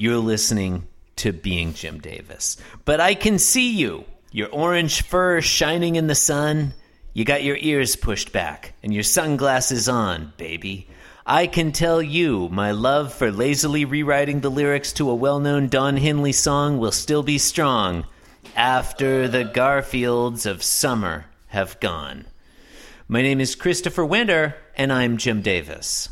You're listening to Being Jim Davis. But I can see you. Your orange fur shining in the sun. You got your ears pushed back and your sunglasses on, baby. I can tell you, my love for lazily rewriting the lyrics to a well known Don Henley song will still be strong after the Garfields of summer have gone. My name is Christopher Winter, and I'm Jim Davis.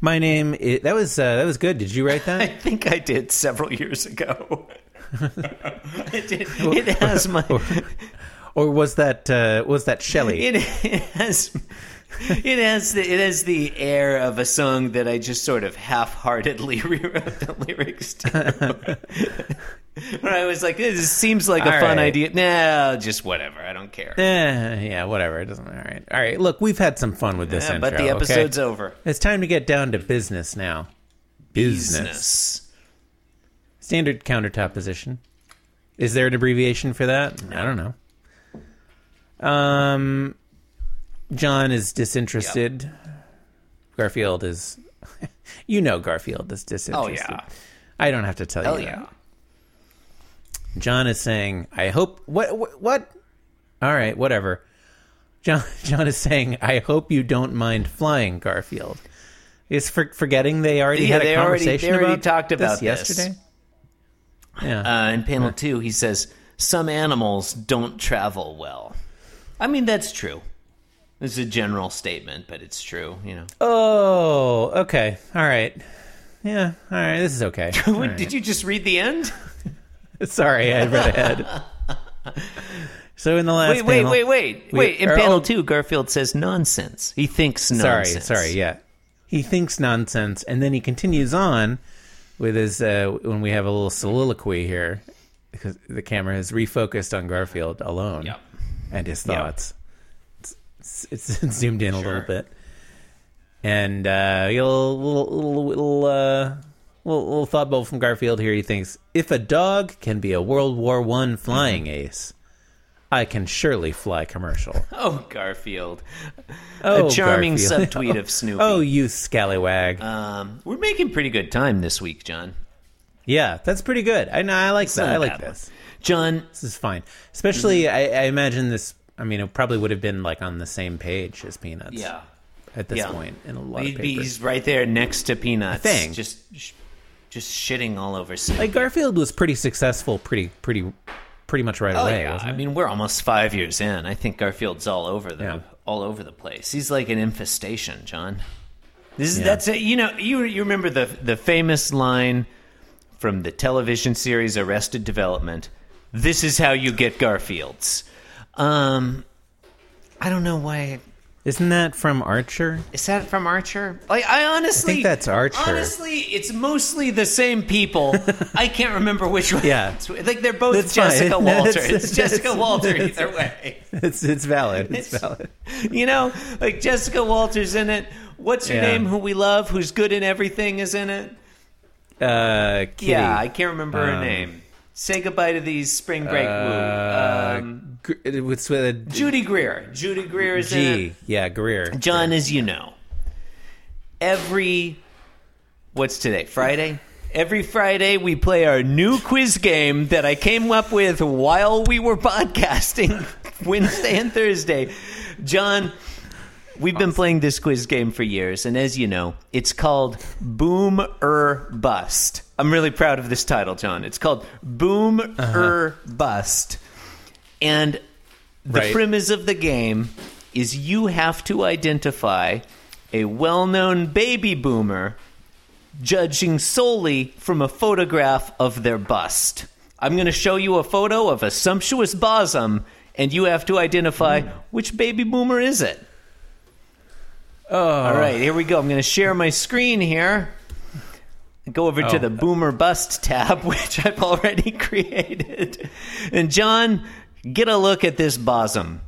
My name is, that was uh, that was good. Did you write that? I think I did several years ago. it, did- it has my or was that uh, was that Shelley? it has it has the it has the air of a song that I just sort of half-heartedly rewrote the lyrics to. Where I was like, this seems like a All fun right. idea. No, just whatever. I don't care. Eh, yeah, whatever. It doesn't. Matter. All right, all right. Look, we've had some fun with this Yeah, intro. but the episode's okay? over. It's time to get down to business now. Business. Business. Standard countertop position. Is there an abbreviation for that? I don't know. Um, John is disinterested. Garfield is. you know, Garfield is disinterested. Oh disinterested. yeah. I don't have to tell Hell you. yeah. that. John is saying, "I hope what what, what? All right, whatever." John John is saying, "I hope you don't mind flying, Garfield." Is for, forgetting they already Yeah, had a already- conversation they already about talked about this this. yesterday. Yeah, Uh, in panel two, he says, Some animals don't travel well. I mean, that's true. It's a general statement, but it's true, you know. Oh, okay. All right. Yeah. All right. This is okay. Right. Did you just read the end? Sorry, I read ahead. so in the last Wait, wait, panel- wait, wait. we- Wait, in panel oh, two, Garfield says nonsense. He thinks Sorry, nonsense. sorry. Yeah, he thinks nonsense, and then he continues on with his uh, when we have a little soliloquy here because the camera has refocused on Garfield alone Yep. and his Yep. It's, it's, it's zoomed in a little bit, and uh, a little little little uh, little little thought bubble from Garfield here. He thinks if a dog can be a World War One flying ace, I can surely fly commercial. Oh, Garfield. Oh, a charming Garfield. subtweet of Snoopy. Oh, you scallywag! Um, we're making pretty good time this week, John. Yeah, that's pretty good. I know. I like not that. I like bad one. this. John, This is fine. Especially, I, I imagine this. I mean, it probably would have been like on the same page as Peanuts. yeah. At this Yeah. point, in a lot He'd of be, papers. he's right there next to Peanuts. think. Just, just shitting all over Snoopy. Like Garfield was pretty successful, pretty, pretty, pretty much right Oh away. yeah, I mean we're almost five years in. I think Garfield's all over the Yeah. all over the place. He's like an infestation, John. This is Yeah. that's it. You know, you you remember the the famous line from the television series Arrested Development. This is how you get Garfields. Um, I don't know why. Isn't that from Archer? Is that from Archer? Like, I honestly I think that's Archer. Honestly, it's mostly the same people. I can't remember which one. Yeah. it's- like they're both That's. Jessica No, Walter. it's- It's Jessica Walter it's- either way. It's it's valid. It's, valid. You know, like Jessica Walter's in it. What's her Yeah. name? Who we love? Who's good in everything? Is in it. Uh, Kitty. Yeah, I can't remember her Um, name. Say goodbye to these spring break Uh, woo. Um, With a Judy Greer. Judy Greer is in it. Yeah, Greer. John, as you know, every what's today? Friday. Every Friday, we play our new quiz game that I came up with while we were podcasting Wednesday and Thursday. John, we've been playing this quiz game for years, and as you know, it's called Boom or Bust. I'm really proud of this title, John. It's called Boom or Bust. And the Right. premise of the game is you have to identify a well known baby boomer judging solely from a photograph of their bust. I'm going to show you a photo of a sumptuous bosom, and you have to identify hmm. which baby boomer is it. Oh, All right, here we go. I'm going to share my screen here. Go over to Oh. the Boomer Bust tab, which I've already created. And John, get a look at this bosom.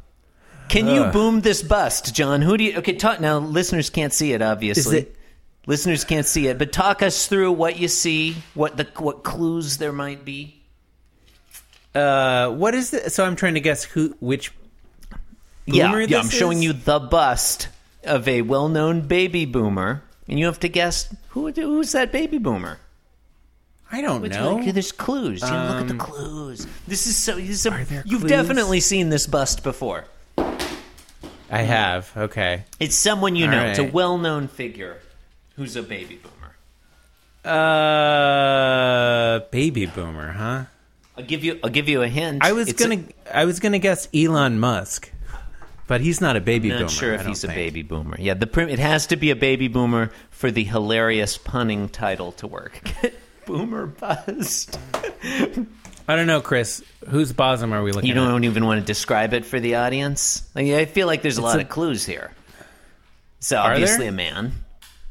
Can you Ugh. boom this bust, John? Who do you? Okay, talk now. Listeners can't see it, obviously. It- Listeners can't see it, but talk us through what you see, what the what clues there might be. Uh, what is it? So I'm trying to guess who, which. yeah, yeah. I'm this showing you the bust of a well-known baby boomer, and you have to guess who who's that baby boomer. I don't Which, know. like, there's clues. You know, look at the Um, clues. This is so. This is a, Are there you've clues? definitely seen this bust before. I have. Okay. It's someone you All know. It's a right. well-known figure who's a baby boomer. Uh, baby boomer, huh? I'll give you. I'll give you a hint. I was It's gonna. I was gonna guess Elon Musk, but he's not a baby I'm boomer. not sure I if don't he's a think. baby boomer. Yeah, the prim- it has to be a baby boomer for the hilarious punning title to work. boomer bust. I don't know, Chris. Whose bosom are we looking at? You at? don't even want to describe it for the audience. Like, I feel like there's a lot a- of clues here. So Are obviously there? a man,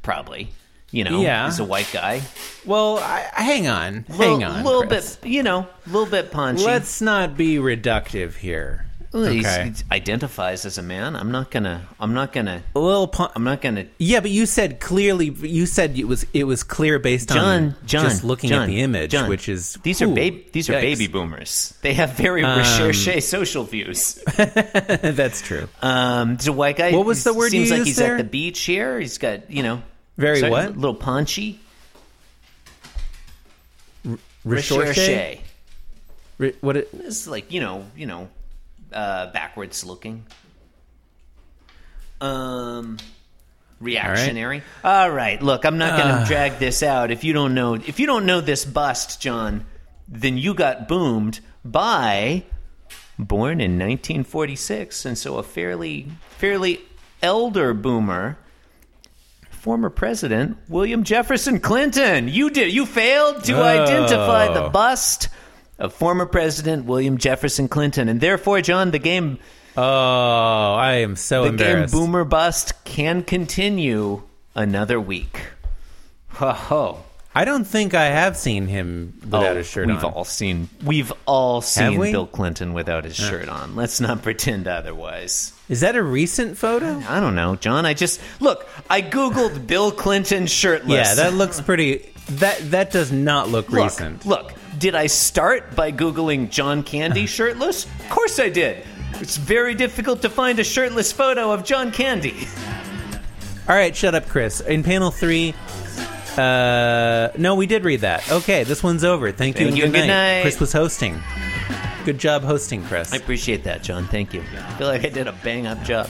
probably. You know, Yeah. he's a white guy. Well, I, hang on, Little- hang on, a little Chris. bit. You know, a little bit punchy. Let's not be reductive here. Well, he's- okay. he identifies as a man. I'm not gonna. I'm not gonna. A little. Pun- I'm not gonna. yeah, but you said clearly. You said it was it was clear based John, on John, just looking John, at the image, John, which is these are baby. These are baby boomers. They have very Um, recherche social views. That's true. Um, there's a white guy. What was the word Seems you like he's there? at the beach here. He's got you know Very sorry, what? Little paunchy. Recherche. Re- what? It, It's like you know, you know, uh, backwards looking. Um, reactionary. All right. Look, I'm not going to Ah. drag this out. If you don't know, if you don't know this bust, John, then you got boomed by born in 1946, and so a fairly fairly elder boomer. Former President William Jefferson Clinton. You did. You failed to identify the bust of former President William Jefferson Clinton, and therefore, John, the game oh, I am so embarrassed. the game. Boomer Bust can continue another week. Ho ho! I don't think I have seen him without Oh, his shirt we've on. all seen we've all seen we? Bill Clinton without his shirt on. Let's not pretend otherwise. Is that a recent photo? I don't know, John. I just look. I googled Bill Clinton shirtless. Yeah, that looks pretty. That that does not look, look, recent. Look, did I start by googling John Candy shirtless? Of course I did. It's very difficult to find a shirtless photo of John Candy. All right, shut up, Chris. In panel three, uh, no, we did read that. Okay, this one's over. Thank you Thank you good, and good night. night. Chris was hosting. Good job hosting, Chris. I appreciate that, John. Thank you. I feel like I did a bang up job.